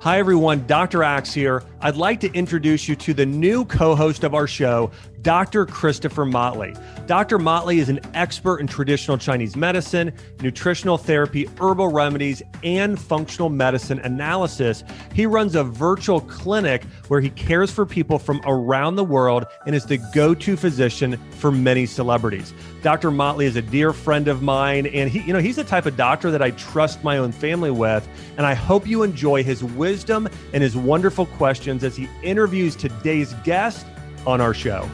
Hi, everyone. Dr. Axe here. I'd like to introduce you to the new co host of our show, Dr. Christopher Motley. Dr. Motley is an expert in traditional Chinese medicine, nutritional therapy, herbal remedies, and functional medicine analysis. He runs a virtual clinic where he cares for people from around the world and is the go to physician for many celebrities. Dr. Motley is a dear friend of mine, and he, you know, he's the type of doctor that I trust my own family with. And I hope you enjoy his wisdom and his wonderful questions as he interviews today's guest on our show.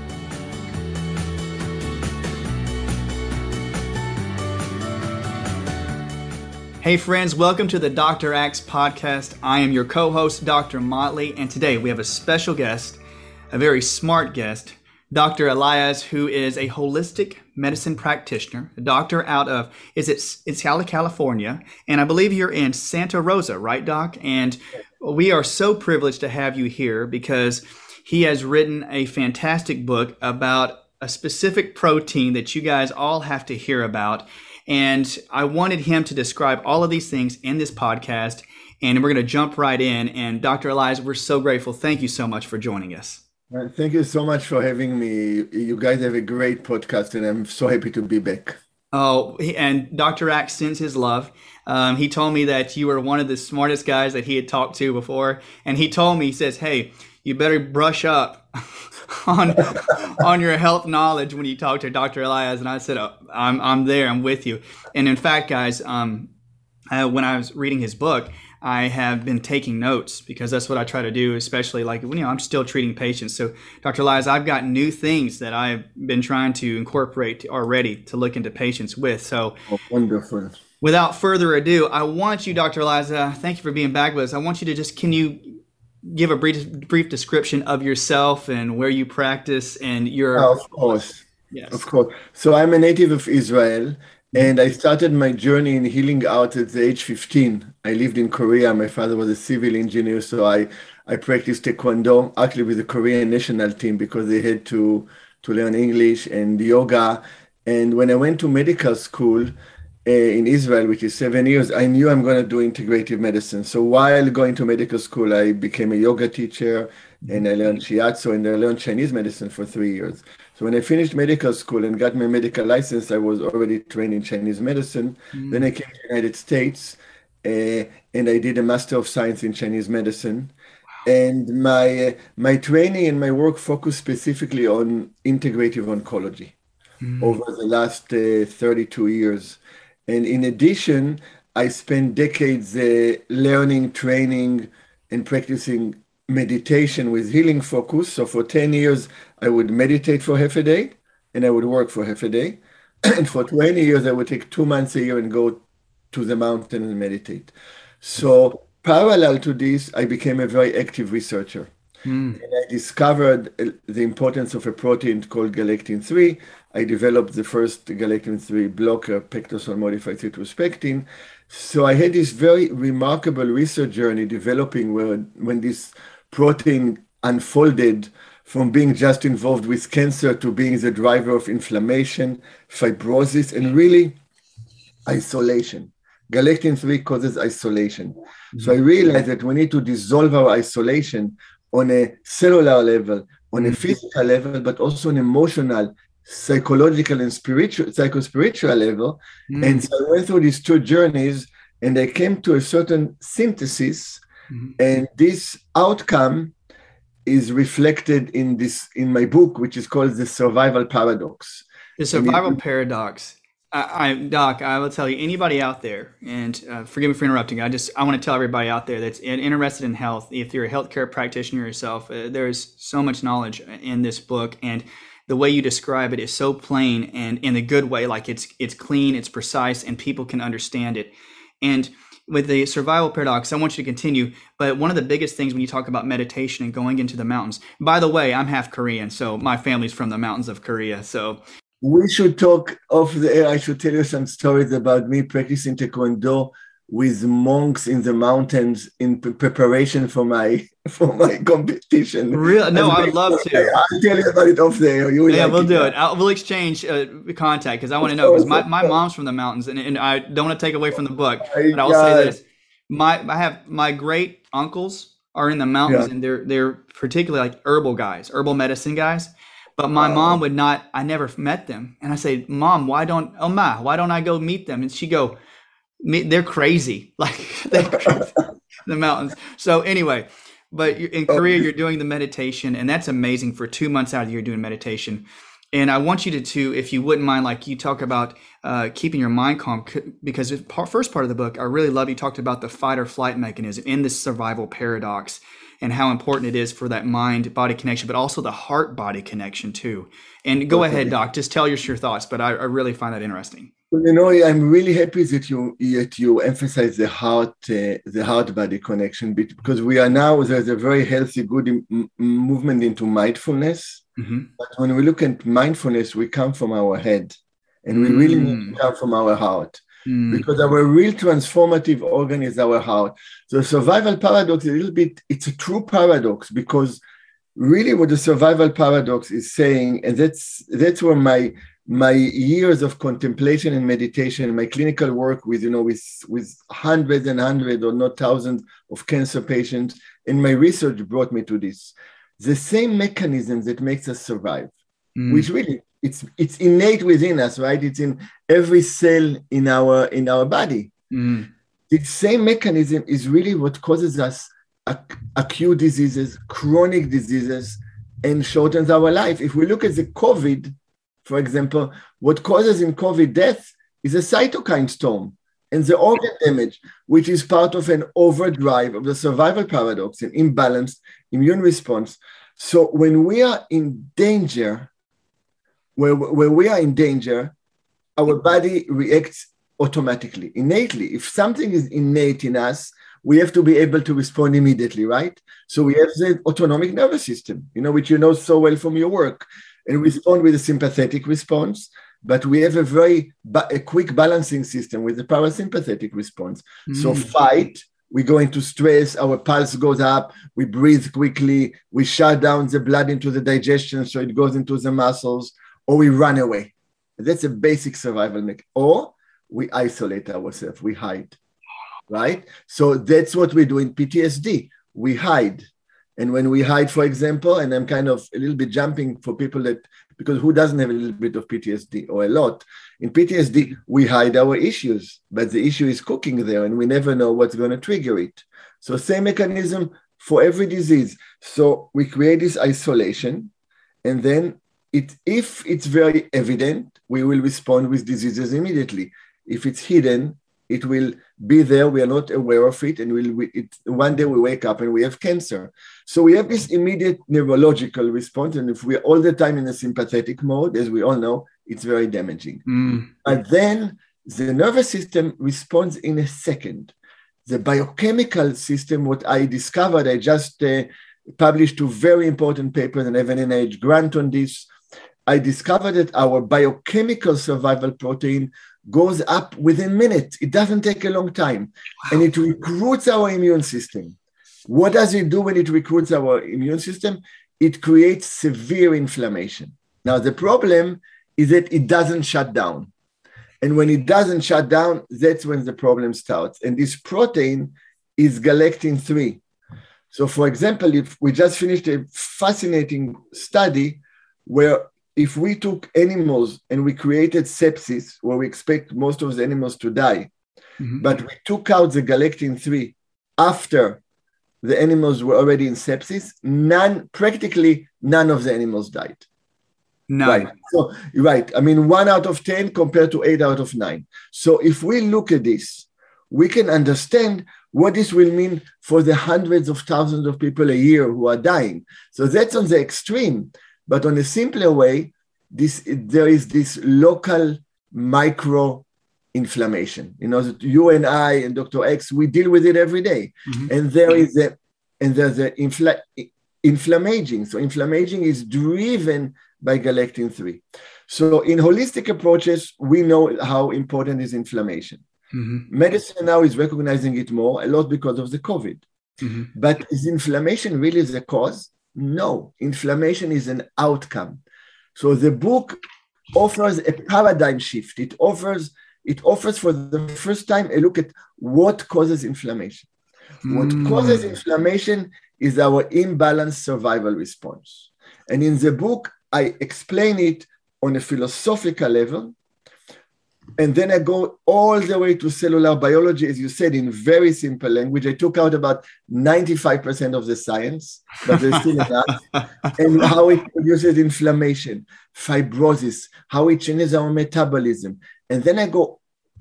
Hey, friends, welcome to the Dr. Axe podcast. I am your co host, Dr. Motley, and today we have a special guest, a very smart guest, Dr. Eliaz, who is a holistic medicine practitioner, a doctor out of, is it, it's California, and I believe you're in Santa Rosa, right, Doc? And we are so privileged to have you here because he has written a fantastic book about a specific protein that you guys all have to hear about and I wanted him to describe all of these things in this podcast. And we're going to jump right in. And Dr. Eliaz, we're so grateful. Thank you so much for joining us. Uh, thank you so much for having me. You guys have a great podcast, and I'm so happy to be back. Oh, and Dr. Axe sends his love. Um, he told me that you were one of the smartest guys that he had talked to before. And he told me, he says, Hey, you better brush up on on your health knowledge when you talk to Dr. Eliaz. And I said, oh, I'm I'm there. I'm with you. And in fact, guys, um, when I was reading his book, I have been taking notes because that's what I try to do, especially like you know I'm still treating patients. So, Dr. Eliaz, I've got new things that I've been trying to incorporate already to look into patients with. So, oh, wonderful. Without further ado, I want you, Dr. Eliaz, thank you for being back with us. I want you to just can you give a brief brief description of yourself and where you practice and your oh, of course. Yes. Of course. So i'm a native of israel and i started my journey in healing out at the age 15 i lived in korea. My father was a civil engineer so i i practiced taekwondo actually with the korean national team because they had to to learn english and yoga. And when i went to medical school in Israel, which is seven years, I knew I'm going to do integrative medicine. So while going to medical school, I became a yoga teacher and I learned shiatsu and I learned Chinese medicine for three years. So when I finished medical school and got my medical license, I was already trained in Chinese medicine. Mm. Then I came to the United States uh, and I did a Master of Science in Chinese medicine. Wow. And my uh, my training and my work focused specifically on integrative oncology mm. over the last uh, 32 years. And in addition, I spent decades uh, learning, training, and practicing meditation with healing focus. So for 10 years, I would meditate for half a day and I would work for half a day. and for 20 years, I would take two months a year and go to the mountain and meditate. So parallel to this, I became a very active researcher. Mm. And I discovered uh, the importance of a protein called galectin 3 I developed the first galectin-3 blocker, PectaSol modified citrus pectin. So I had this very remarkable research journey developing where when this protein unfolded from being just involved with cancer to being the driver of inflammation, fibrosis, and really isolation. Galectin 3 causes isolation. Mm-hmm. So I realized that we need to dissolve our isolation on a cellular level, on a mm-hmm. physical level, but also an emotional psychological and spiritual, psycho-spiritual level. Mm. And so I went through these two journeys and I came to a certain synthesis. Mm. And this outcome is reflected in this in my book, which is called the survival paradox. The survival it, paradox. I, I, Doc, I will tell you, anybody out there, and uh, forgive me for interrupting. I just I want to tell everybody out there that's interested in health. If you're a healthcare practitioner yourself, uh, there is so much knowledge in this book, and the way you describe it is so plain and in a good way like it's it's clean it's precise and people can understand it and with the survival paradox i want you to continue but one of the biggest things when you talk about meditation and going into the mountains by the way i'm half korean so my family's from the mountains of korea so we should talk off the air i should tell you some stories about me practicing taekwondo with monks in the mountains in preparation for my for my competition. Really? No, I would love to. I'll tell you about it off there. You yeah, like we'll do it. I'll, we'll exchange uh, contact because I want to know because my, my mom's from the mountains and, and I don't want to take away from the book, but I will say this. My I have my great uncles are in the mountains, yeah. and they're they're particularly like herbal guys, herbal medicine guys. But my mom would not. I never met them, and I say, "Mom, why don't oh my, why don't I go meet them?" And she go, "They're crazy, like they're crazy. the mountains." So anyway, but in oh. Korea, you're doing the meditation, and that's amazing. For two months out of the year, doing meditation, and I want you to, to if you wouldn't mind, like you talk about uh, keeping your mind calm, because the first part of the book, I really love you talked about the fight or flight mechanism in this survival paradox and how important it is for that mind body connection, but also the heart body connection too. And go ahead, Doc, just tell us your thoughts, but I, I really find that interesting. You know, I'm really happy that you that you emphasize the heart uh, the heart body connection because we are now there's a very healthy good m- movement into mindfulness. Mm-hmm. But when we look at mindfulness, we come from our head, and we mm. really come from our heart. Mm. because our real transformative organ is our heart. So survival paradox is a little bit, it's a true paradox because really what the survival paradox is saying, and that's that's where my my years of contemplation and meditation, my clinical work with, you know, with, with hundreds and hundreds or not thousands of cancer patients, and my research brought me to this. The same mechanism that makes us survive, mm. which really it's it's innate within us, right? It's in every cell in our in our body. Mm. The same mechanism is really what causes us ac- acute diseases, chronic diseases, and shortens our life. If we look at the COVID, for example, what causes in COVID death is a cytokine storm and the organ damage, which is part of an overdrive of the survival paradox, an imbalanced immune response. So when we are in danger, where, where we are in danger, our body reacts automatically, innately. If something is innate in us, we have to be able to respond immediately, right? So we have the autonomic nervous system, you know, which you know so well from your work, and respond with a sympathetic response. But we have a very ba- a quick balancing system with the parasympathetic response. Mm. So fight, we go into stress, our pulse goes up, we breathe quickly, we shut down the blood into the digestion so it goes into the muscles, or we run away. That's a basic survival mechanism. Or we isolate ourselves, we hide right? So that's what we do in PTSD. We hide. And when we hide, for example, and I'm kind of a little bit jumping for people that, because who doesn't have a little bit of PTSD or a lot? In PTSD, we hide our issues, but the issue is cooking there and we never know what's going to trigger it. So, same mechanism for every disease. So, we create this isolation, and then it, if it's very evident, we will respond with diseases immediately. If it's hidden, it will be there. We are not aware of it, and we'll, we, it, one day we wake up and we have cancer. So we have this immediate neurological response, and if we're all the time in a sympathetic mode, as we all know, it's very damaging. Mm. But then the nervous system responds in a second. The biochemical system, what I discovered, I just uh, published two very important papers and have an NIH grant on this. I discovered that our biochemical survival protein goes up within minutes. It doesn't take a long time. Wow. And it recruits our immune system. What does it do when it recruits our immune system? It creates severe inflammation. Now, the problem is that it doesn't shut down. And when it doesn't shut down, that's when the problem starts. And this protein is galectin 3. So, for example, if we just finished a fascinating study where if we took animals and we created sepsis, where we expect most of the animals to die, mm-hmm. but we took out the galectin 3 after the animals were already in sepsis, none, practically none of the animals died. No. Right. So, right. I mean, one out of 10 compared to eight out of nine. So, if we look at this, we can understand what this will mean for the hundreds of thousands of people a year who are dying. So, that's on the extreme. But on a simpler way, this there is this local micro inflammation. You know, you and I and Dr. Axe, we deal with it every day. Mm-hmm. And there is a and there's a infl- inflammaging. So inflammaging is driven by galectin 3. So in holistic approaches, we know how important is inflammation. Mm-hmm. Medicine now is recognizing it more, a lot because of the COVID. Mm-hmm. But is inflammation really the cause? No, inflammation is an outcome. So the book offers a paradigm shift. It offers it offers for the first time a look at what causes inflammation. Mm. What hmm. causes inflammation is our imbalanced survival response. And in the book, I explain it on a philosophical level. And then I go all the way to cellular biology, as you said, in very simple language. I took out about 95% of the science, but there's still enough. And how it produces inflammation, fibrosis, how it changes our metabolism. And then I go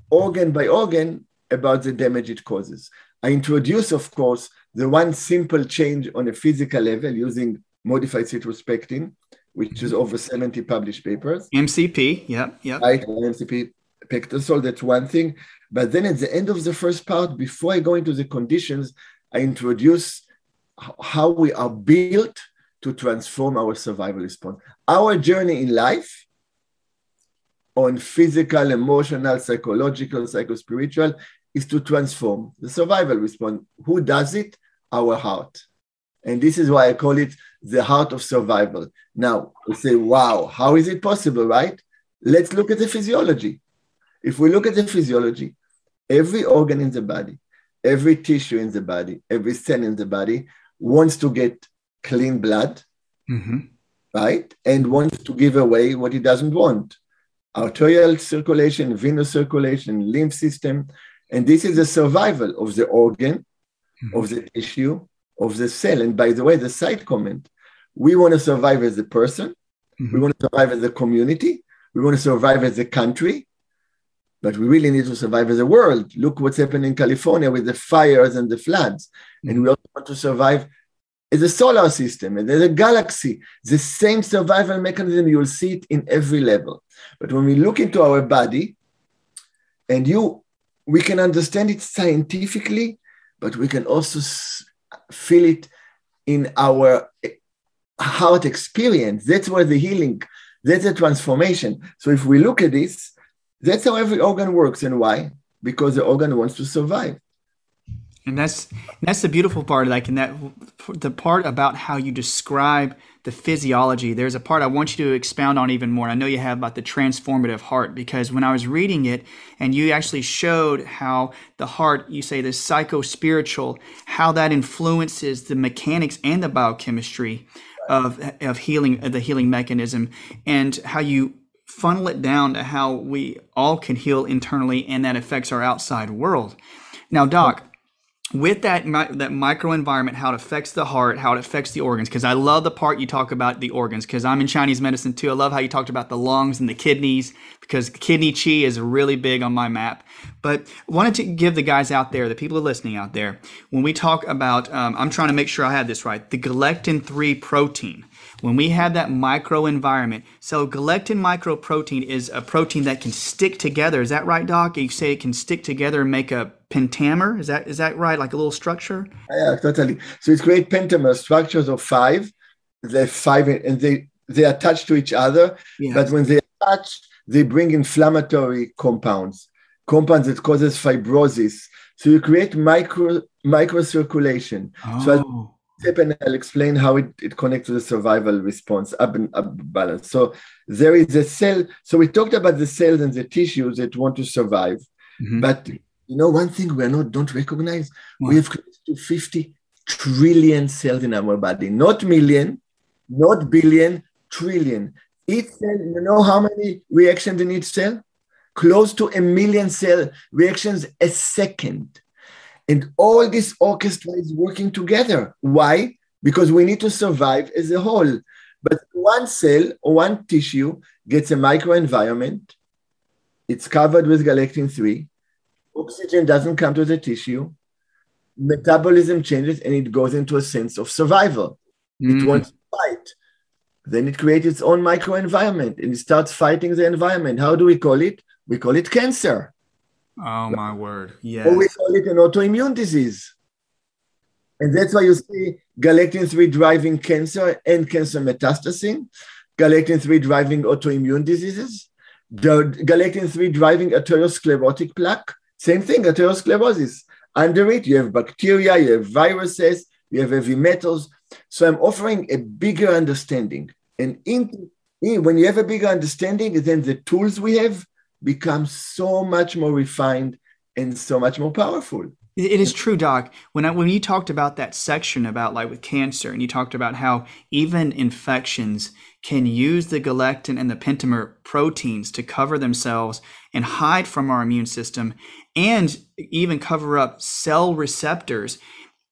organ by organ about the damage it causes. I introduce, of course, the one simple change on a physical level using modified citrus pectin, which is over 70 published papers. MCP, yep, yep. Right, MCP PectaSol, that's one thing. But then at the end of the first part, before I go into the conditions, I introduce how we are built to transform our survival response. Our journey in life on physical, emotional, psychological, psychospiritual is to transform the survival response. Who does it? Our heart. And this is why I call it the heart of survival. Now, we say, wow, how is it possible, right? Let's look at the physiology. If we look at the physiology, every organ in the body, every tissue in the body, every cell in the body wants to get clean blood, mm-hmm. right? And wants to give away what it doesn't want arterial circulation, venous circulation, lymph system. And this is the survival of the organ, mm-hmm. of the tissue, of the cell. And by the way, the side comment we want to survive as a person, mm-hmm. we want to survive as a community, we want to survive as a country, but we really need to survive as a world. Look what's happening in California with the fires and the floods. Mm-hmm. And we also want to survive as a solar system and as a galaxy. The same survival mechanism, you'll see it in every level. But when we look into our body, and you, we can understand it scientifically, but we can also feel it in our heart experience. That's where the healing, that's the transformation. So if we look at this, that's how every organ works. And why? Because the organ wants to survive. And that's that's the beautiful part, like in that the part about how you describe the physiology. There's a part I want you to expound on even more. I know you have about the transformative heart because when I was reading it, and you actually showed how the heart, you say the psycho spiritual, how that influences the mechanics and the biochemistry of of healing, the healing mechanism, and how you funnel it down to how we all can heal internally, and that affects our outside world. Now, Doc with that that microenvironment, how it affects the heart, how it affects the organs. Because I love the part you talk about the organs. Because I'm in Chinese medicine too. I love how you talked about the lungs and the kidneys. Because kidney chi is really big on my map. But wanted to give the guys out there, the people listening out there, when we talk about, um, I'm trying to make sure I have this right, the galectin 3 protein when we have that microenvironment. So galectin microprotein is a protein that can stick together. Is that right, Doc? You say it can stick together and make a pentamer. Is that is that right? Like a little structure? Yeah, totally. So it's great pentamer structures of five. They're five and they they attach to each other. Yes. But when they attach, they bring inflammatory compounds, compounds that causes fibrosis. So you create micro microcirculation. Oh. So tip and I'll explain how it, it connects to the survival response, up and up balance. So there is a cell. So we talked about the cells and the tissues that want to survive. Mm-hmm. But you know, one thing we're not don't recognize, what? we have close to 50 trillion cells in our body, not million, not billion, trillion. Each cell, you know how many reactions in each cell? Close to a million cell reactions a second. And all this orchestra is working together. Why? Because we need to survive as a whole. But one cell or one tissue gets a microenvironment. It's covered with galectin 3. Oxygen doesn't come to the tissue. Metabolism changes and it goes into a sense of survival. Mm. It wants to fight. Then it creates its own microenvironment and it starts fighting the environment. How do we call it? We call it cancer. Oh my word! Yeah. Or we call it an autoimmune disease, and that's why you see galectin three driving cancer and cancer metastasis, galectin three driving autoimmune diseases, the galectin three driving atherosclerotic plaque. Same thing, atherosclerosis. Under it, you have bacteria, you have viruses, you have heavy metals. So I'm offering a bigger understanding, and in, in when you have a bigger understanding, then the tools we have becomes so much more refined and so much more powerful. It is true, Doc. When I, when you talked about that section about like with cancer, and you talked about how even infections can use the galectin and the pentamer proteins to cover themselves and hide from our immune system, and even cover up cell receptors.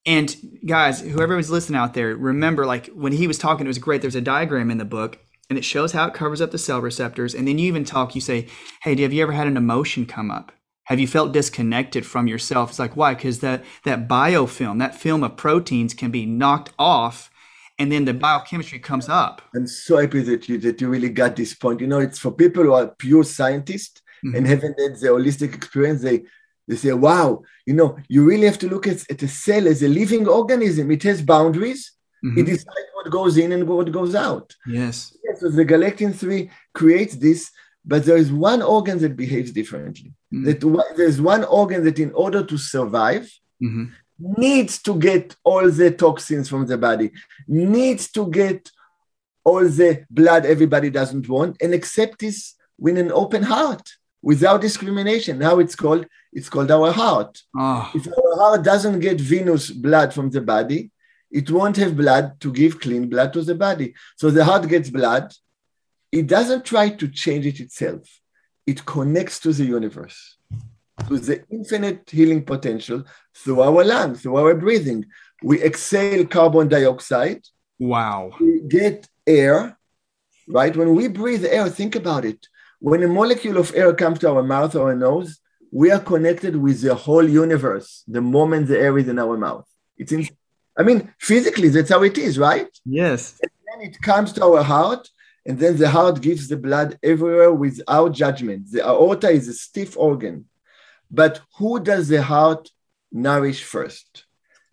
And guys, whoever was listening out there, remember, like when he was talking, it was great. There's a diagram in the book, and it shows how it covers up the cell receptors. And then you even talk. You say, "Hey, do have you ever had an emotion come up?" Have you felt disconnected from yourself? It's like, why? Because that, that biofilm, that film of proteins can be knocked off and then the biochemistry comes up. I'm so happy that you, that you really got this point. You know, it's for people who are pure scientists mm-hmm. and haven't had the holistic experience. They, they say, wow, you know, you really have to look at, at a cell as a living organism. It has boundaries. Mm-hmm. It decides what goes in and what goes out. Yes. yes so the galectin 3 creates this but there is one organ that behaves differently. Mm-hmm. That there's one organ that, in order to survive, mm-hmm. needs to get all the toxins from the body, needs to get all the blood everybody doesn't want, and accept this with an open heart, without discrimination. Now it's called it's called our heart. Oh. If our heart doesn't get venous blood from the body, it won't have blood to give clean blood to the body. So the heart gets blood, it doesn't try to change it itself. It connects to the universe, to the infinite healing potential through our lungs, through our breathing. We exhale carbon dioxide. Wow. We get air, right? When we breathe air, think about it. When a molecule of air comes to our mouth or our nose, we are connected with the whole universe the moment the air is in our mouth. It's in, I mean, physically, that's how it is, right? Yes. And then it comes to our heart, and then the heart gives the blood everywhere without judgment. The aorta is a stiff organ. But who does the heart nourish first?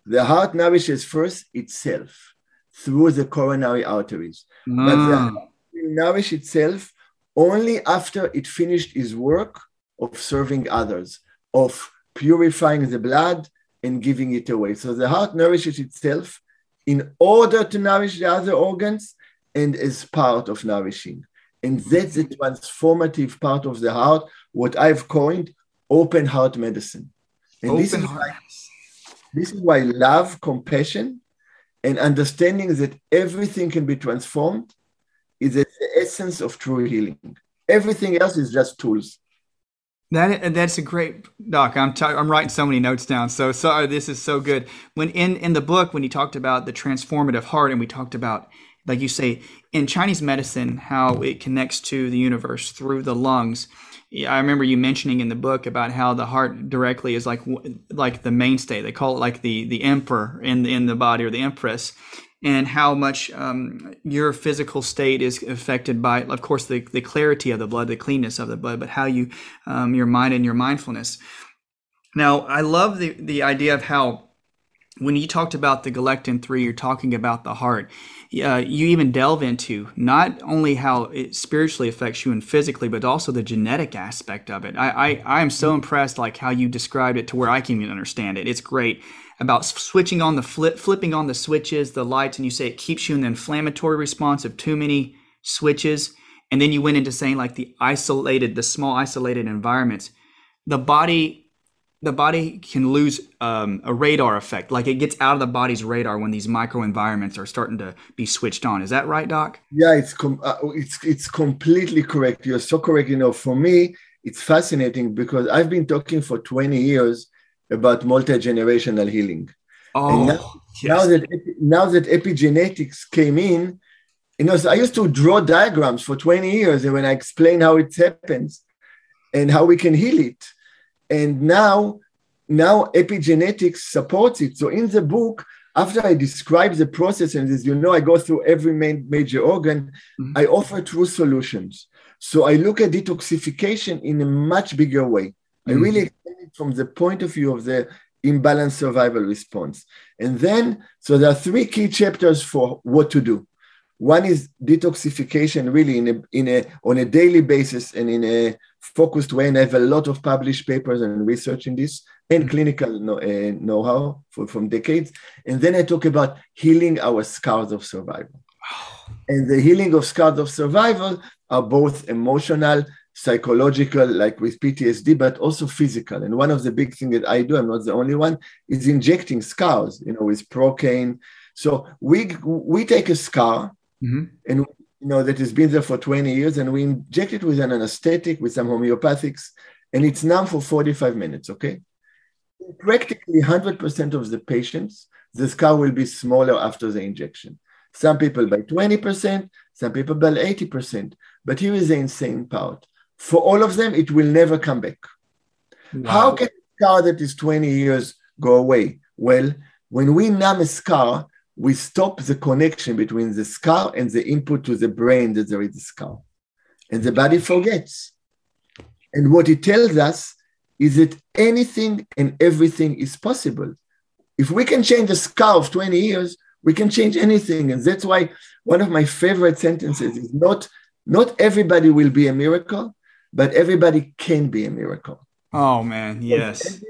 The heart nourishes first itself through the coronary arteries. Mm. But the heart will nourish itself only after it finished its work of serving others, of purifying the blood and giving it away. So the heart nourishes itself in order to nourish the other organs and as part of nourishing. And that's the transformative part of the heart, what I've coined open heart medicine. And open this, is why, this is why love, compassion, and understanding that everything can be transformed is the essence of true healing. Everything else is just tools. That that's a great doc. I'm t- I'm writing so many notes down. So sorry, oh, this is so good. When in in the book when you talked about the transformative heart and we talked about like you say in Chinese medicine, how it connects to the universe through the lungs. I remember you mentioning in the book about how the heart directly is like like the mainstay. They call it like the the emperor in in the body or the empress, and how much um, your physical state is affected by, of course, the the clarity of the blood, the cleanness of the blood, but how you um, your mind and your mindfulness. Now, I love the the idea of how when you talked about the galectin 3 you're talking about the heart. Uh, you even delve into not only how it spiritually affects you and physically but also the genetic aspect of it. I i, I am so impressed like how you described it to where i can even understand it. It's great about switching on the flip flipping on the switches the lights and you say it keeps you in the inflammatory response of too many switches. And then you went into saying like the isolated the small isolated environments. The body the body can lose um, a radar effect, like it gets out of the body's radar when these microenvironments are starting to be switched on. Is that right, Doc? Yeah, it's com- uh, it's it's completely correct. You're so correct. You know, for me, it's fascinating because I've been talking for 20 years about multi generational healing. Oh, and now, yes. now that now that epigenetics came in, you know, so I used to draw diagrams for 20 years, and when I explain how it happens and how we can heal it and now now epigenetics supports it. So in the book after i describe the process and as you know i go through every main major organ mm-hmm. i offer true solutions. So i look at detoxification in a much bigger way. Mm-hmm. i really explain it from the point of view of the imbalanced survival response. And then so there are three key chapters for what to do one is detoxification really in a, in a on a daily basis and in a focused way and I have a lot of published papers and research in this and clinical know, uh, know-how for, from decades. And then I talk about healing our scars of survival. And the healing of scars of survival are both emotional, psychological, like with PTSD, but also physical. And one of the big things that I do, I'm not the only one, is injecting scars, you know, with procaine. So we we take a scar mm-hmm. and you know that has been there for 20 years, and we inject it with an anesthetic, with some homeopathics, and it's numb for 45 minutes. Okay, practically 100% of the patients, the scar will be smaller after the injection. Some people by 20%, some people by 80%. But here is the insane part for all of them, it will never come back. Wow. How can a scar that is 20 years go away? Well, when we numb a scar, we stop the connection between the scar and the input to the brain that there is a scar. And the body forgets. And what it tells us is that anything and everything is possible. If we can change the scar of 20 years, we can change anything. And that's why one of my favorite sentences is not, not everybody will be a miracle, but everybody can be a miracle. Oh man, yes.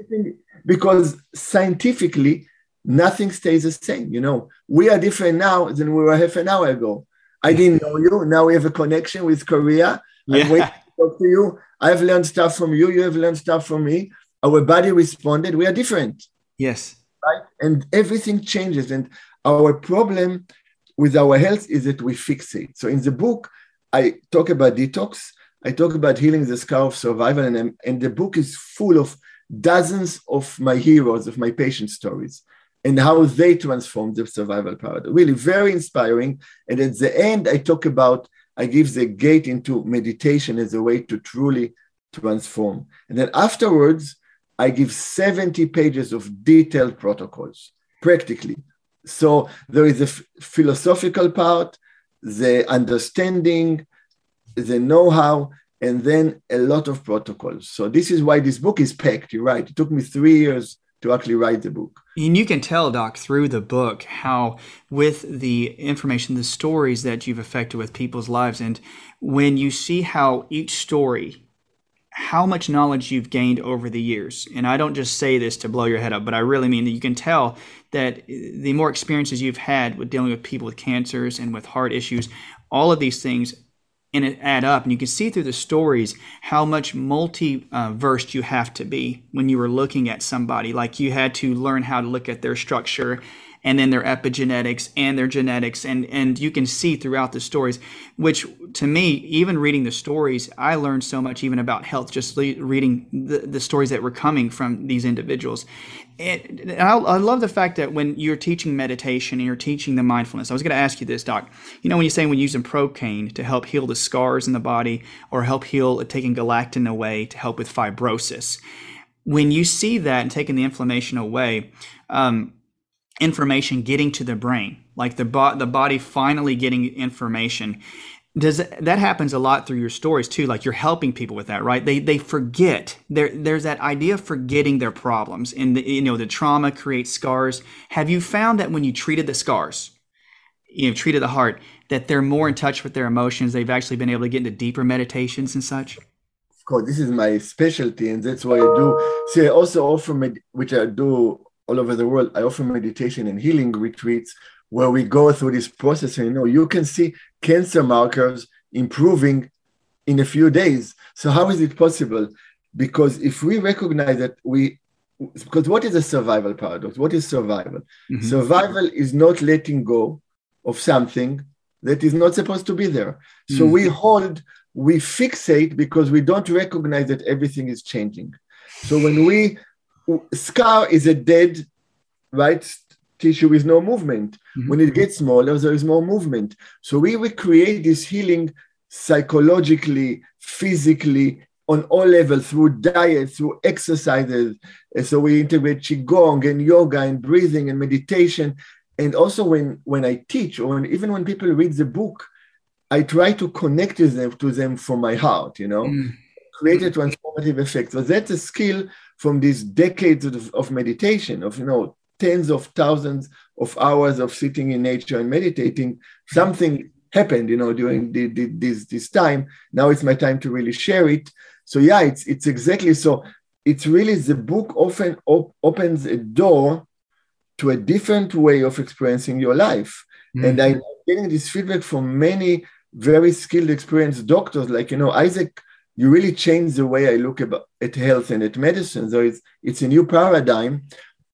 Because scientifically, nothing stays the same. You know, we are different now than we were half an hour ago. I didn't know you. Now we have a connection with Korea. I'm waiting to talk to you. I've learned stuff from you. You have learned stuff from me. Our body responded. We are different. Yes. Right. And everything changes. And our problem with our health is that we fix it. So in the book, I talk about detox. I talk about healing the scar of survival, and, and the book is full of dozens of my heroes, of my patient stories, and how they transformed the survival paradigm. Really, very inspiring. And at the end, I talk about, I give the gate into meditation as a way to truly transform. And then afterwards, I give 70 pages of detailed protocols, practically. So there is a f- philosophical part, the understanding, the know-how, and then a lot of protocols. So this is why this book is packed. You're right. It took me three years to actually write the book. And you can tell, Doc, through the book how, with the information, the stories that you've affected with people's lives, and when you see how each story, how much knowledge you've gained over the years. And I don't just say this to blow your head up, but I really mean that you can tell that the more experiences you've had with dealing with people with cancers and with heart issues, all of these things and it add up. And you can see through the stories how much multi-versed you have to be when you were looking at somebody. Like you had to learn how to look at their structure and then their epigenetics and their genetics and and you can see throughout the stories which to me even reading the stories i learned so much even about health just reading the, the stories that were coming from these individuals. And I, I love the fact that when you're teaching meditation and you're teaching the mindfulness i was going to ask you this doc. You know when you're saying when using procaine to help heal the scars in the body or help heal taking galectin away to help with fibrosis when you see that and taking the inflammation away um, information getting to the brain, like the bo- the body finally getting information. Does that happens a lot through your stories too? Like you're helping people with that, right? They they forget. There there's that idea of forgetting their problems, and the, you know the trauma creates scars. Have you found that when you treated the scars, you know, treated the heart, that they're more in touch with their emotions? They've actually been able to get into deeper meditations and such. Of course, this is my specialty, and that's why I do. See, I also offer, med- which I do all over the world. I offer meditation and healing retreats where we go through this process. And you know, you can see cancer markers improving in a few days. So how is it possible? Because if we recognize that we because what is a survival paradox? What is survival? Mm-hmm. Survival is not letting go of something that is not supposed to be there. So mm-hmm. we hold, we fixate because we don't recognize that everything is changing. So when we scar is a dead right tissue with no movement. Mm-hmm. When it gets smaller, there is more movement. So we recreate this healing psychologically, physically, on all levels through diet, through exercises. So we integrate qigong and yoga and breathing and meditation. And also when when I teach, or when, even when people read the book, I try to connect to them to them from my heart. You know, mm. create a transformative effect. So that's a skill from these decades of, of meditation, of you know, tens of thousands of hours of sitting in nature and meditating, something happened, you know, during the, the, this this time. Now it's my time to really share it. So yeah, it's it's exactly so. It's really the book often op- opens a door to a different way of experiencing your life, mm-hmm. and I'm getting this feedback from many very skilled, experienced doctors, like you know Isaac you really change the way I look about, at health and at medicine. So it's, it's a new paradigm.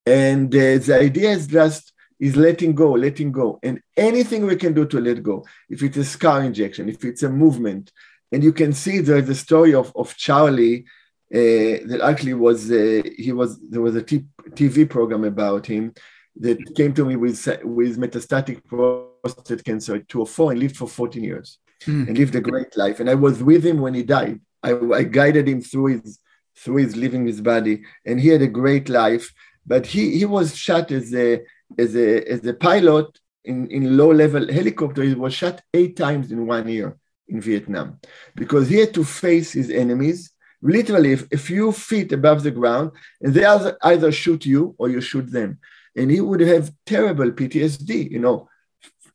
And uh, the idea is just is letting go, letting go. And anything we can do to let go, if it's a scar injection, if it's a movement. And you can see there's a story of, of Charlie uh, that actually was, uh, he was, there was a t- TV program about him that came to me with, with metastatic prostate cancer at 204 and lived for 14 years mm. and lived a great life. And I was with him when he died. I, I guided him through his through his leaving his body, and he had a great life. But he he was shot as a as a as a pilot in, in low level helicopter. He was shot eight times in one year in Vietnam because he had to face his enemies literally a few feet above the ground, and they either, shoot you or you shoot them. And he would have terrible PTSD, you know.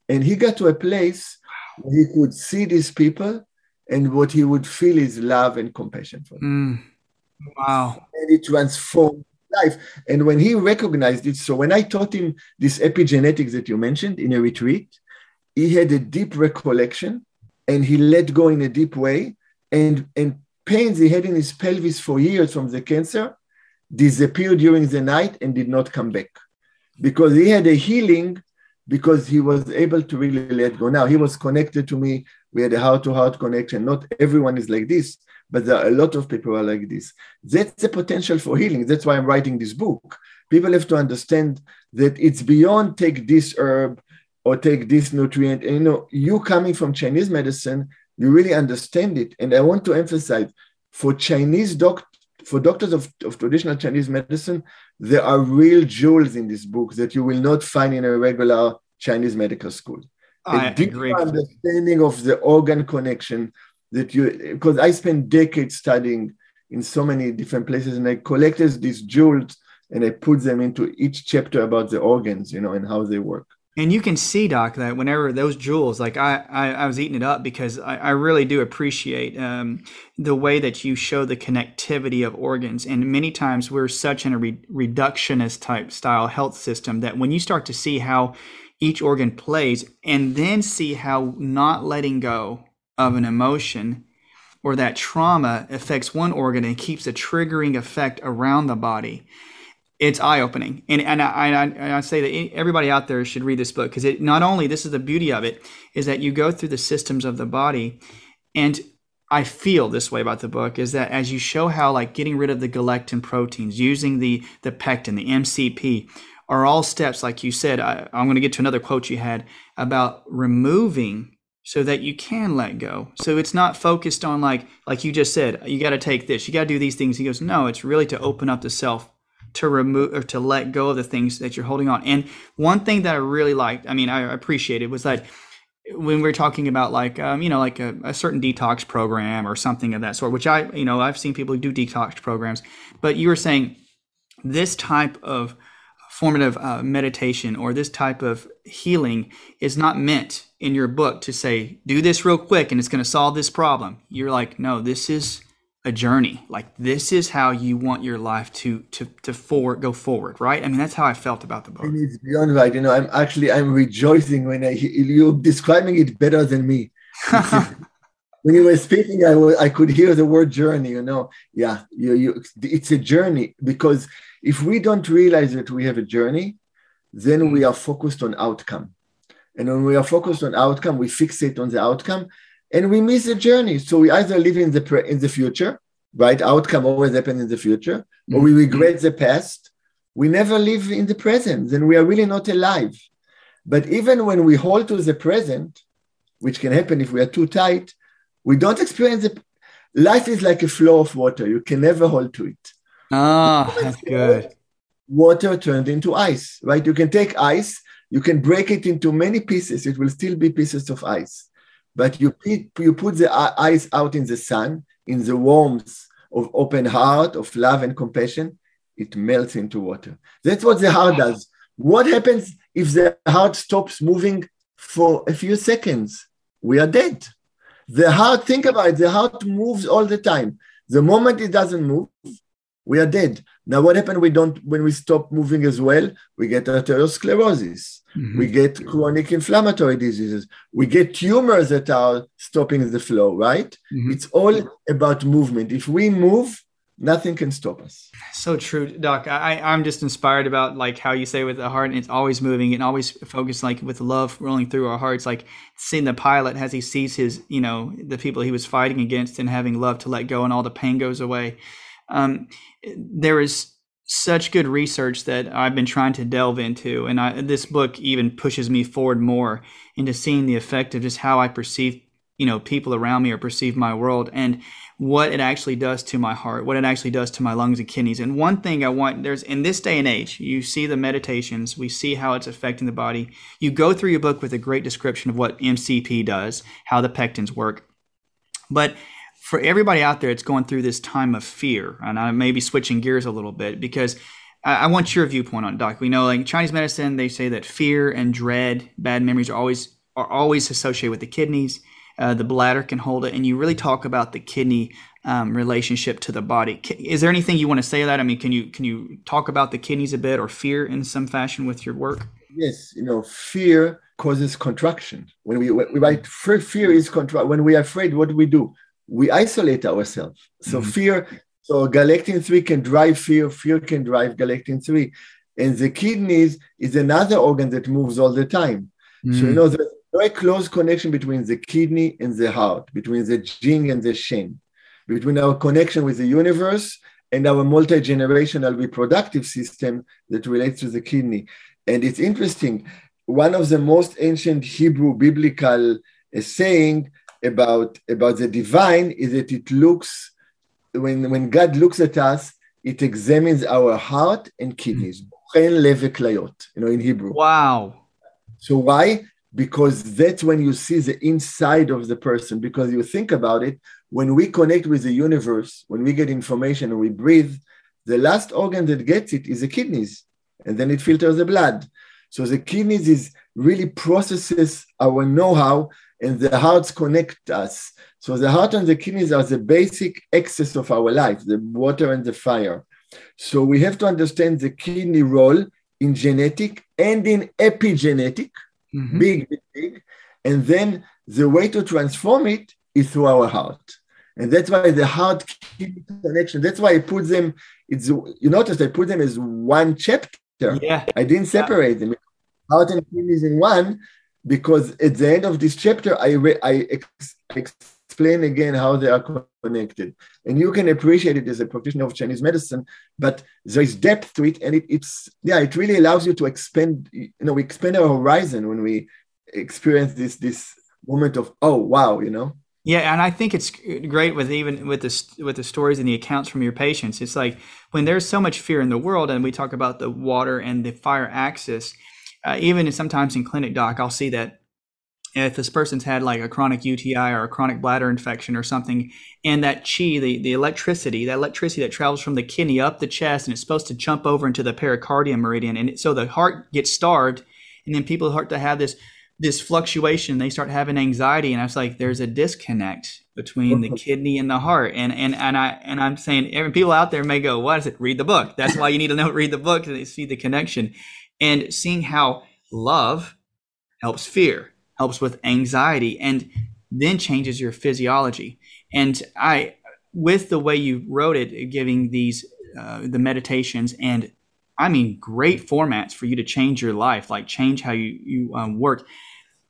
And he got to a place where he could see these people and what he would feel is love and compassion for them. Mm. Wow. And it transformed life. And when he recognized it, so when I taught him this epigenetics that you mentioned in a retreat, he had a deep recollection and he let go in a deep way. And, and pains he had in his pelvis for years from the cancer disappeared during the night and did not come back because he had a healing because he was able to really let go. Now he was connected to me. We had a heart-to-heart connection. Not everyone is like this, but there are a lot of people are like this. That's the potential for healing. That's why I'm writing this book. People have to understand that it's beyond take this herb or take this nutrient. And you know, you coming from Chinese medicine, you really understand it. And I want to emphasize for Chinese doc for doctors of, of traditional Chinese medicine, there are real jewels in this book that you will not find in a regular Chinese medical school. I a deep agree. understanding of the organ connection that you because I spent decades studying in so many different places and I collected these jewels and I put them into each chapter about the organs, you know, and how they work. And you can see, Doc, that whenever those jewels, like I, I, I was eating it up because I, I really do appreciate um, the way that you show the connectivity of organs. And many times we're such in a re- reductionist type style health system that when you start to see how each organ plays and then see how not letting go of an emotion or that trauma affects one organ and keeps a triggering effect around the body it's eye opening. And and I, I, I say that everybody out there should read this book because it not only this is the beauty of it is that you go through the systems of the body, and I feel this way about the book is that as you show how like getting rid of the galectin proteins, using the the pectin, the MCP, are all steps like you said. I, I'm going to get to another quote you had about removing so that you can let go. So it's not focused on like like you just said, you got to take this, you got to do these things. He goes, no, it's really to open up the self to remove or to let go of the things that you're holding on. And one thing that I really liked, I mean, I appreciated was that when we are talking about like um, you know like a, a, certain detox program or something of that sort which i you know i've seen people do detox programs but you were saying this type of formative uh, meditation or this type of healing is not meant in your book to say do this real quick and it's going to solve this problem you're like no this is a journey. Like this is how you want your life to to to forward go forward, right? I mean, that's how I felt about the book. It's beyond right. You know, I'm actually I'm rejoicing when I you're describing it better than me. when you were speaking, I, was, I could hear the word journey. You know, yeah, you, you it's a journey because if we don't realize that we have a journey, then we are focused on outcome, and when we are focused on outcome, we fixate on the outcome, and we miss the journey. So we either live in the pre- in the future, right? Outcome always happens in the future, mm-hmm. or we mm-hmm. regret the past. We never live in the present, then we are really not alive. But even when we hold to the present, which can happen if we are too tight, we don't experience it. Life is like a flow of water. You can never hold to it. Ah, oh, that's good. Water turned into ice, right? You can take ice, you can break it into many pieces. It will still be pieces of ice. But you, you put the eyes out in the sun, in the warmth of open heart, of love and compassion, it melts into water. That's what the heart does. What happens if the heart stops moving for a few seconds? We are dead. The heart, think about it, the heart moves all the time. The moment it doesn't move, we are dead. Now, what happens we don't when we stop moving as well? We get arteriosclerosis. Mm-hmm. We get chronic inflammatory diseases. We get tumors that are stopping the flow, right? Mm-hmm. It's all about movement. If we move, nothing can stop us. So true, Doc. I, I'm just inspired about like how you say with the heart, and it's always moving and always focused like with love rolling through our hearts. Like seeing the pilot as he sees his, you know, the people he was fighting against and having love to let go and all the pain goes away. Um, there is such good research that I've been trying to delve into, and I, this book even pushes me forward more into seeing the effect of just how I perceive, you know, people around me or perceive my world, and what it actually does to my heart, what it actually does to my lungs and kidneys. And one thing I want there's in this day and age, you see the meditations, we see how it's affecting the body. You go through your book with a great description of what MCP does, how the pectins work, but for everybody out there that's going through this time of fear, and I may be switching gears a little bit because I, I want your viewpoint on it, Doc. We know, like Chinese medicine, they say that fear and dread, bad memories are always are always associated with the kidneys. Uh, the bladder can hold it, and you really talk about the kidney um, relationship to the body. Is there anything you want to say that? I mean, can you can you talk about the kidneys a bit or fear in some fashion with your work? Yes, you know, fear causes contraction. When we, we write fear is contract. When we are afraid, what do we do? We isolate ourselves. So mm-hmm. fear, so galectin 3 can drive fear, fear can drive galectin 3. And the kidneys is another organ that moves all the time. Mm-hmm. So you mm. know there's a very close connection between the kidney and the heart, between the jing and the shen, between our connection with the universe and our multi-generational reproductive system that relates to the kidney. And it's interesting. One of the most ancient Hebrew biblical uh, saying about about the divine is that it looks when when God looks at us, it examines our heart and kidneys. Hmm. You know, in Hebrew. Wow. So why? Because that's when you see the inside of the person. Because you think about it, when we connect with the universe, when we get information and we breathe, the last organ that gets it is the kidneys, and then it filters the blood. So the kidneys is really processes our know-how and the hearts connect us. So the heart and the kidneys are the basic excess of our life, the water and the fire. So we have to understand the kidney role in genetic and in epigenetic, mm-hmm. big, big, big. And then the way to transform it is through our heart. And that's why the heart kidney connection, that's why I put them, it's you notice I put them as one chapter. Yeah. I didn't separate yeah. them. Heart and kidneys in one, because at the end of this chapter, I, re- I ex- explain again how they are connected. And you can appreciate it as a practitioner of Chinese medicine, but there is depth to it. And it, it's, yeah, it really allows you to expand, you know, we expand our horizon when we experience this, this moment of, oh, wow, you know? Yeah, and I think it's great with even with the with the stories and the accounts from your patients. It's like when there's so much fear in the world, and we talk about the water and the fire axis uh, even sometimes in clinic doc, I'll see that if this person's had like a chronic UTI or a chronic bladder infection or something, and that chi, the, the electricity, that electricity that travels from the kidney up the chest and it's supposed to jump over into the pericardium meridian. And it, so the heart gets starved, and then people start to have this this fluctuation. They start having anxiety, and I was like, there's a disconnect between the kidney and the heart. And and and I and I'm saying, people out there may go, what is it? Read the book. That's why you need to know read the book to see the connection and seeing how love helps fear, helps with anxiety, and then changes your physiology. And I, with the way you wrote it, giving these uh, the meditations and I mean, great formats for you to change your life, like change how you you um, work.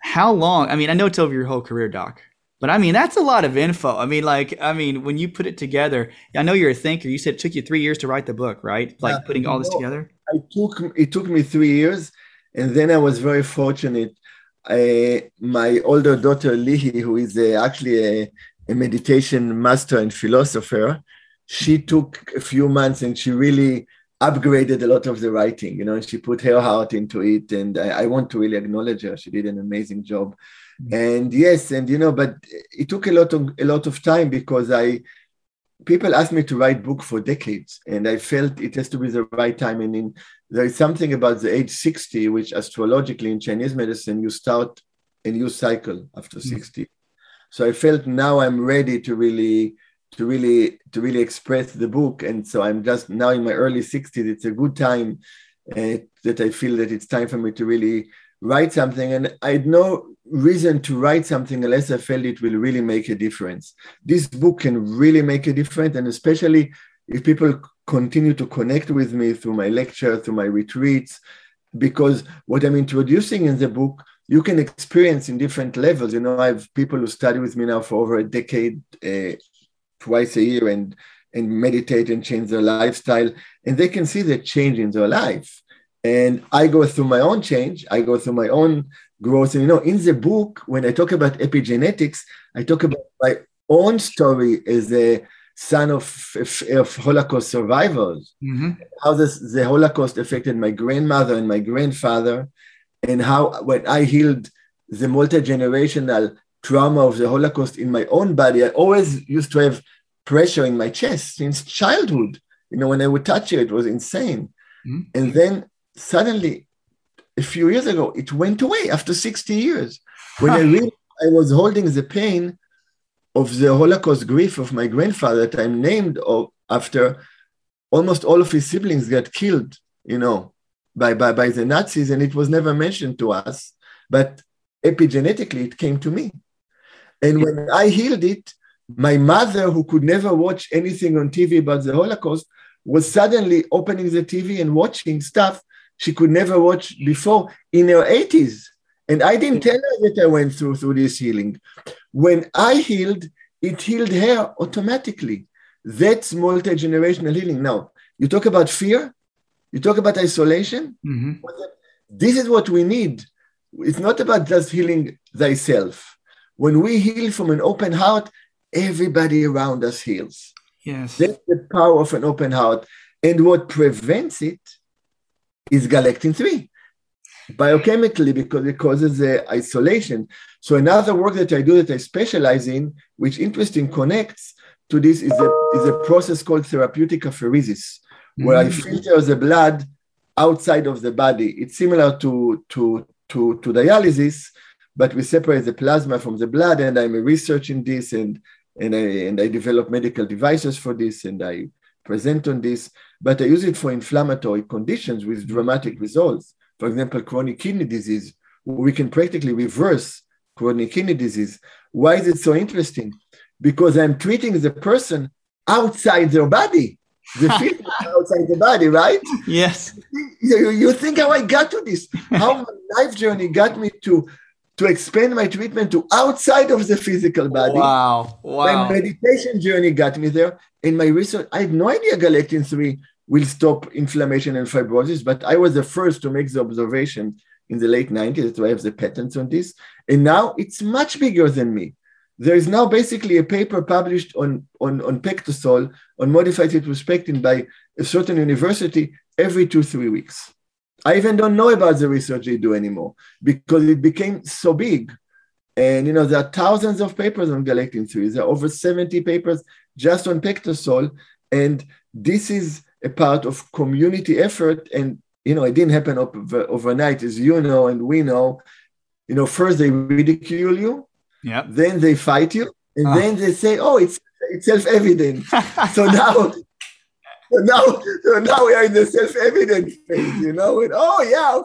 How long? I mean, I know it's over your whole career, Doc, but I mean that's a lot of info. I mean, like, I mean, when you put it together, I know you're a thinker. You said it took you three years to write the book, right? Like yeah, putting all this together. I took it took me three years, and then I was very fortunate. I, my older daughter Lihi, who is a, actually a, a meditation master and philosopher, she took a few months and she really upgraded a lot of the writing. You know, she put her heart into it, and I, I want to really acknowledge her. She did an amazing job. Mm-hmm. And yes, and you know, but it took a lot of a lot of time because I people asked me to write book for decades and i felt it has to be the right time and in, there is something about the age 60 which astrologically in chinese medicine you start a new cycle after mm. 60 so i felt now i'm ready to really to really to really express the book. And so I'm just now in my early 60s. It's a good time uh, that I feel that it's time for me to really write something. And I had no reason to write something unless I felt it will really make a difference. This book can really make a difference, and especially if people continue to connect with me through my lecture, through my retreats, because what I'm introducing in the book, you can experience in different levels. You know, I have people who study with me now for over a decade, uh, twice a year, and and meditate and change their lifestyle, and they can see the change in their life. And I go through my own change. I go through my own growth. And you know, in the book, when I talk about epigenetics, I talk about my own story as a son of, of, Holocaust survivors, mm-hmm. how this, the Holocaust affected my grandmother and my grandfather, and how when I healed the multi-generational trauma of the Holocaust in my own body, I always used to have pressure in my chest since childhood. You know, when I would touch it, it was insane. Mm-hmm. And then suddenly, a few years ago, it went away after 60 years. When I realized I was holding the pain of the Holocaust grief of my grandfather that I'm named after, almost all of his siblings got killed, you know, by, by, by the Nazis, and it was never mentioned to us. But epigenetically, it came to me. And when I healed it, my mother, who could never watch anything on TV about the Holocaust, was suddenly opening the TV and watching stuff she could never watch before in her 80s. And I didn't tell her that I went through through this healing. When I healed, it healed her automatically. That's multi-generational healing. Now, you talk about fear, you talk about isolation. Mm-hmm. This is what we need. It's not about just healing thyself. When we heal from an open heart, everybody around us heals. Yes. That's the power of an open heart. And what prevents it is galectin 3 biochemically because it causes the isolation. So another work that I do that I specialize in, which interesting connects to this, is a, is a process called therapeutic apheresis, where mm-hmm. I mm. filter the blood outside of the body. It's similar to, to, to, to dialysis, but we separate the plasma from the blood, and I'm researching this and and I and I develop medical devices for this, and I present on this, but I use it for inflammatory conditions with dramatic results. For example, chronic kidney disease, we can practically reverse chronic kidney disease. Why is it so interesting? Because I'm treating the person outside their body, the feeling outside the body, right? Yes. You, you think how I got to this? How my life journey got me to to expand my treatment to outside of the physical body. Wow. Wow. My meditation journey got me there. In my research, I had no idea galectin 3 will stop inflammation and fibrosis, but I was the first to make the observation in the late 90s. That's why I have the patents on this. And now it's much bigger than me. There is now basically a paper published on, on, on PectaSol, on modified citrus pectin by a certain university every two, three weeks. I even don't know about the research they do anymore because it became so big. And you know, there are thousands of papers on galectin 3. There are over 70 papers just on PectaSol. And this is a part of community effort. And you know, it didn't happen over, overnight, as you know, and we know. You know, first they ridicule you, yeah, then they fight you, and uh. then they say, "Oh, it's it's self-evident." so now now, now we are in the self-evident phase, you know. And oh yeah,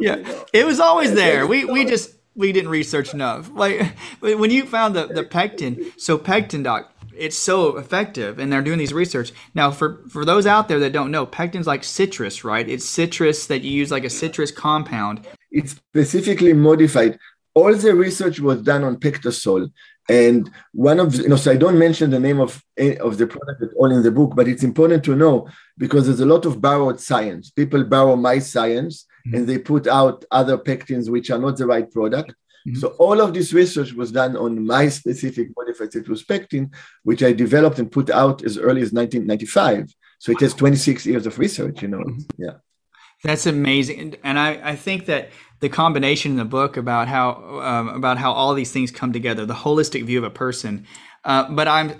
yeah, you know. it was always there. We we just we didn't research enough. Like when you found the the pectin, so pectin doc, it's so effective, and they're doing these research now. For for those out there that don't know, pectin's like citrus, right? It's citrus that you use like a citrus compound. It's specifically modified. All the research was done on PectaSol, and one of you know, so I don't mention the name of of the product at all in the book, but it's important to know because there's a lot of borrowed science. People borrow my science mm-hmm. and they put out other pectins which are not the right product. Mm-hmm. So all of this research was done on my specific modified citrus pectin, which I developed and put out as early as 1995. So it has 26 years of research, you know. Mm-hmm. Yeah. That's amazing, and I, I think that the combination in the book about how um, about how all these things come together, the holistic view of a person. Uh, but I'm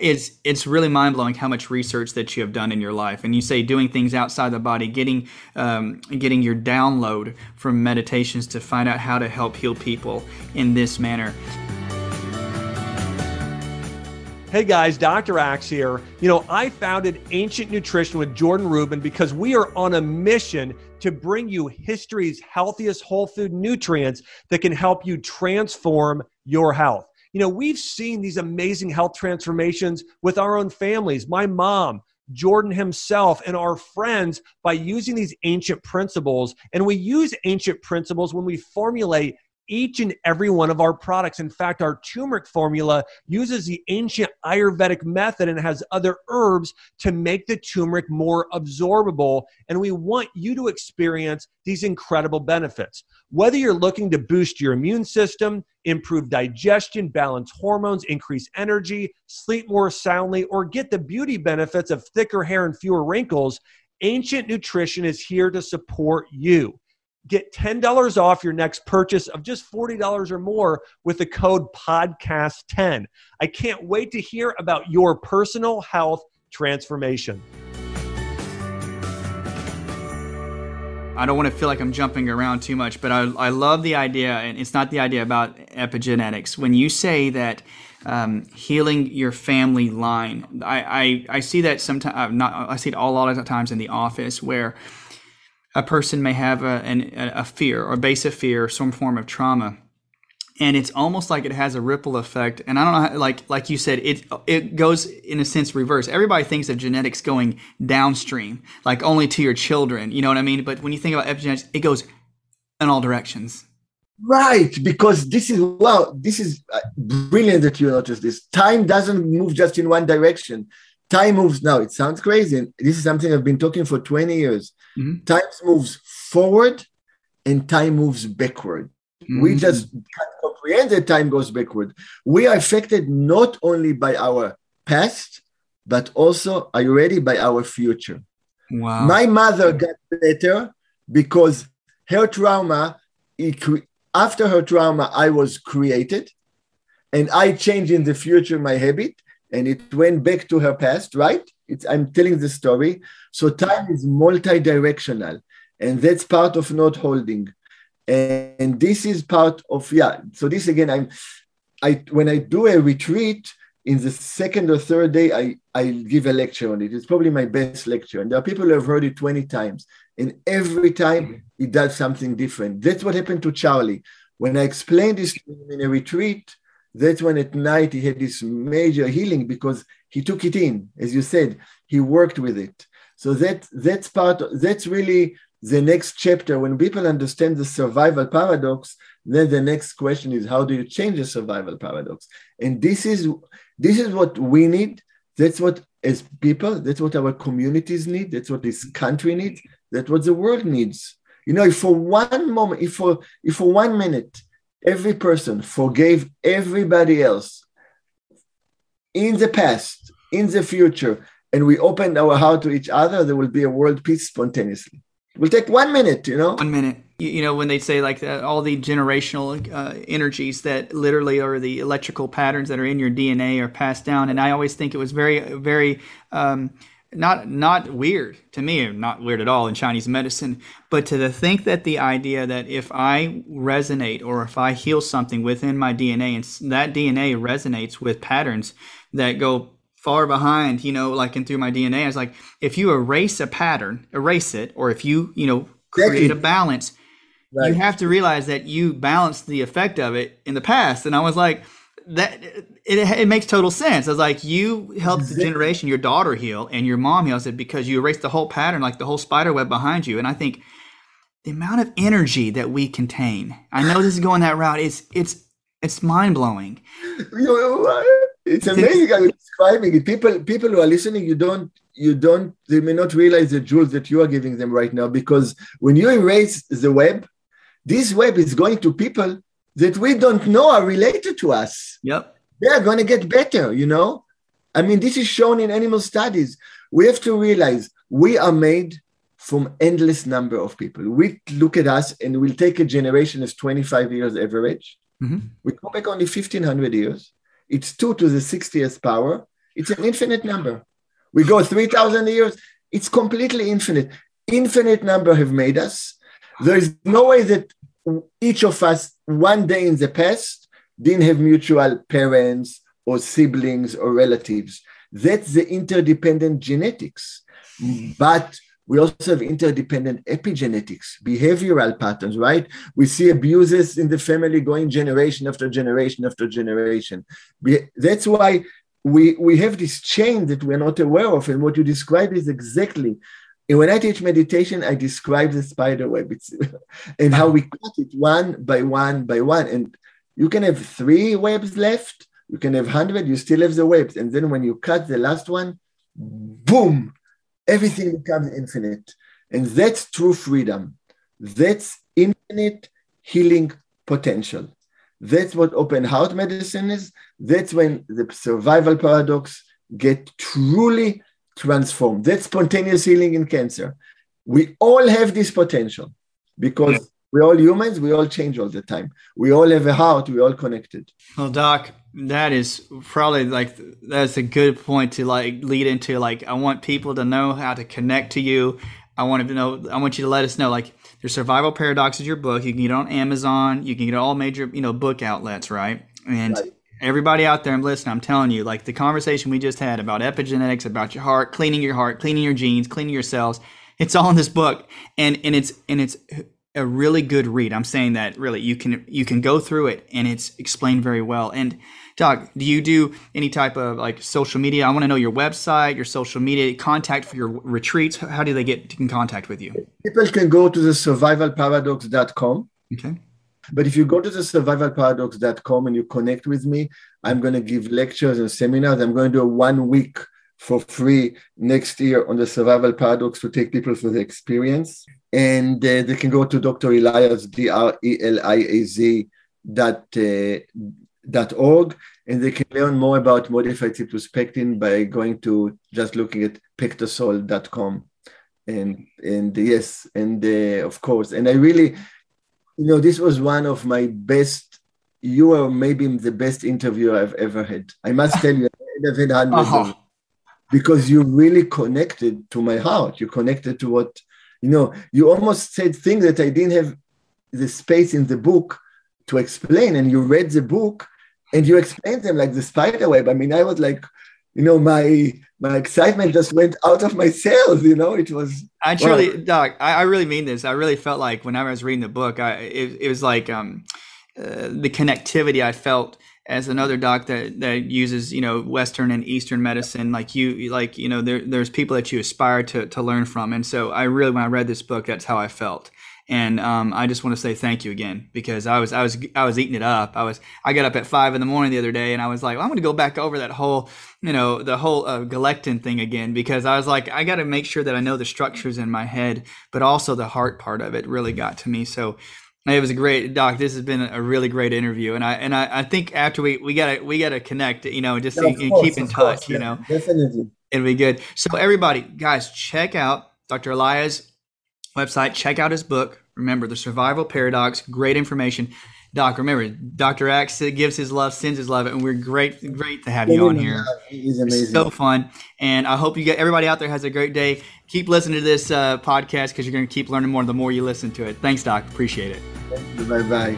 it's it's really mind blowing how much research that you have done in your life, and you say doing things outside the body, getting um, getting your download from meditations to find out how to help heal people in this manner. Hey guys, Dr. Axe here. You know, I founded Ancient Nutrition with Jordan Rubin because we are on a mission to bring you history's healthiest whole food nutrients that can help you transform your health. You know, we've seen these amazing health transformations with our own families. My mom, Jordan himself, and our friends by using these ancient principles. And we use ancient principles when we formulate each and every one of our products. In fact, our turmeric formula uses the ancient Ayurvedic method and has other herbs to make the turmeric more absorbable. And we want you to experience these incredible benefits. Whether you're looking to boost your immune system, improve digestion, balance hormones, increase energy, sleep more soundly, or get the beauty benefits of thicker hair and fewer wrinkles, Ancient Nutrition is here to support you. Get $10 off your next purchase of just $40 or more with the code PODCAST10. I can't wait to hear about your personal health transformation. I don't want to feel like I'm jumping around too much, but I, I love the idea, and it's not the idea about epigenetics. When you say that um, healing your family line, I, I, I see that sometimes, uh, not, I see it a lot of times in the office where a person may have a, an, a fear or base of fear, or some form of trauma. And it's almost like it has a ripple effect. And I don't know, how, like like you said, it it goes in a sense reverse. Everybody thinks of genetics going downstream, like only to your children. You know what I mean? But when you think about epigenetics, it goes in all directions. Right, because this is wow, this is uh, brilliant that you notice this. Time doesn't move just in one direction. Time moves now. It sounds crazy. This is something I've been talking for 20 years. Mm-hmm. Time moves forward and time moves backward. Mm-hmm. We just can't comprehend that time goes backward. We are affected not only by our past, but also, are you ready, by our future. Wow. My mother got better because her trauma, after her trauma, I was created and I changed in the future my habit and it went back to her past, right? It's, I'm telling the story. So time is multi-directional, and that's part of not holding. And, and this is part of yeah. So this again, I'm I when I do a retreat in the second or third day, I I give a lecture on it. It's probably my best lecture, and there are people who have heard it 20 times, and every time mm-hmm. it does something different. That's what happened to Charlie. When I explained this in a retreat, that's when at night he had this major healing because he took it in, as you said, he worked with it. So that that's part. That's really the next chapter. When people understand the survival paradox, then the next question is how do you change the survival paradox? And this is this is what we need. That's what as people. That's what our communities need. That's what this country needs. That's what the world needs. You know, if for one moment, if for if for one minute every person forgave everybody else in the past, in the future, and we opened our heart to each other, there will be a world peace spontaneously. It will take one minute, you know? One minute. You, you know, when they say like the, all the generational uh, energies that literally are the electrical patterns that are in your DNA are passed down. And I always think it was very, very, um, not not weird to me, not weird at all in Chinese medicine, but to the think that the idea that if I resonate or if I heal something within my DNA and that DNA resonates with patterns that go far behind, you know, like in through my DNA, I was like, if you erase a pattern, erase it, or if you, you know, create a balance, right. you have to realize that you balanced the effect of it in the past. And I was like, that it, it makes total sense. I was like, you helped the generation, your daughter heal, and your mom heals it because you erased the whole pattern, like the whole spider web behind you. And I think the amount of energy that we contain. I know this is going that route. It's it's it's mind blowing. It's amazing how you're describing it. People people who are listening, you don't you don't they may not realize the jewels that you are giving them right now because when you erase the web, this web is going to people that we don't know are related to us. Yep. They're going to get better, you know? I mean, this is shown in animal studies. We have to realize we are made from endless number of people. We look at us and we'll take a generation as 25 years average. Mm-hmm. We go back only 1500 years. It's 2 to the 60th power. It's an infinite number. We go 3000 years. It's completely infinite. Infinite number have made us. There is no way that each of us one day in the past didn't have mutual parents, or siblings or relatives. That's the interdependent genetics. But we also have interdependent epigenetics, behavioral patterns, right? We see abuses in the family going generation after generation after generation. That's why we, we have this chain that we're not aware of. And what you describe is exactly. And when I teach meditation, I describe the spider web and how we cut it one by one by one. And you can have three webs left, you can have 100, you still have the webs. And then when you cut the last one, boom, everything becomes infinite. And that's true freedom. That's infinite healing potential. That's what open heart medicine is. That's when the survival paradox get truly transformed. That's spontaneous healing in cancer. We all have this potential because we're all humans. We all change all the time. We all have a heart. We're all connected. Well, Doc, that is probably like that's a good point to like lead into like I want people to know how to connect to you. I want to know I want you to let us know like your survival paradox is your book. You can get it on Amazon, you can get all major, you know, book outlets, right? And right. Everybody out there I'm listening, I'm telling you, like the conversation we just had about epigenetics, about your heart, cleaning your heart, cleaning your genes, cleaning your cells, it's all in this book. And and it's and it's a really good read. I'm saying that really you can you can go through it and it's explained very well. And Doc, do you do any type of like social media? I want to know your website, your social media, contact for your retreats. How do they get in contact with you? People can go to the survivalparadox.com. Okay. But if you go to the survivalparadox.com and you connect with me, I'm going to give lectures and seminars. I'm going to do a one week for free next year on the survival paradox to take people through the experience. And uh, they can go to Dr. Eliaz, D R E L I A Z dot, uh, org, and they can learn more about modified citrus pectin by going to just looking at pectasol.com. And and yes, and uh, of course, and I really, you know, this was one of my best. You are maybe the best interviewer I've ever had. I must tell you, I've had hundreds uh-huh. of, because you really connected to my heart. You connected to what, you know. You almost said things that I didn't have the space in the book to explain, and you read the book and you explained them like the spider web. I mean, I was like, you know, my my excitement just went out of my cells. You know, it was. I truly, Doc, I, I, really mean this. I really felt like whenever I was reading the book, I it, it was like um, uh, the connectivity I felt as another doc that that uses you know Western and Eastern medicine. Like you, like you know, there, there's people that you aspire to to learn from, and so I really, when I read this book, that's how I felt. And um, I just want to say thank you again because I was I was I was eating it up. I was I got up at five in the morning the other day and I was like, well, I'm going to go back over that whole you know the whole uh, galectin thing again because I was like, I got to make sure that I know the structures in my head, but also the heart part of it really got to me. So it was a great doc. This has been a really great interview, and I and I, I think after we we gotta we gotta connect, you know, just yeah, course, keep in touch, course, you know, definitely, it'll be good. So everybody, guys, check out Dr. Eliaz website. Check out his book. Remember, The Survival Paradox. Great information. Doc, remember, Dr. Axe gives his love, sends his love, and we're great, great to have you on here. He's amazing. So fun. And I hope you get everybody out there has a great day. Keep listening to this uh, podcast because you're going to keep learning more the more you listen to it. Thanks, Doc. Appreciate it. Bye bye.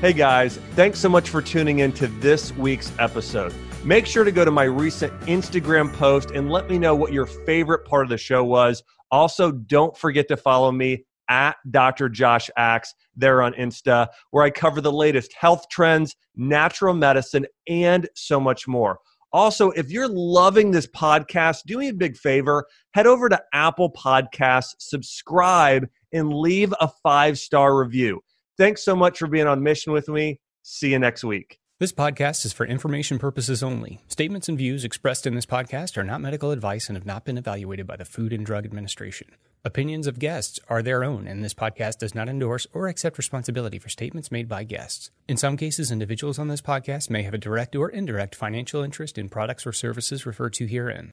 Hey guys, thanks so much for tuning in to this week's episode. Make sure to go to my recent Instagram post and let me know what your favorite part of the show was. Also, don't forget to follow me at Dr. Josh Axe there on Insta, where I cover the latest health trends, natural medicine, and so much more. Also, if you're loving this podcast, do me a big favor head over to Apple Podcasts, subscribe, and leave a five star review. Thanks so much for being on mission with me. See you next week. This podcast is for information purposes only. Statements and views expressed in this podcast are not medical advice and have not been evaluated by the Food and Drug Administration. Opinions of guests are their own, and this podcast does not endorse or accept responsibility for statements made by guests. In some cases, individuals on this podcast may have a direct or indirect financial interest in products or services referred to herein.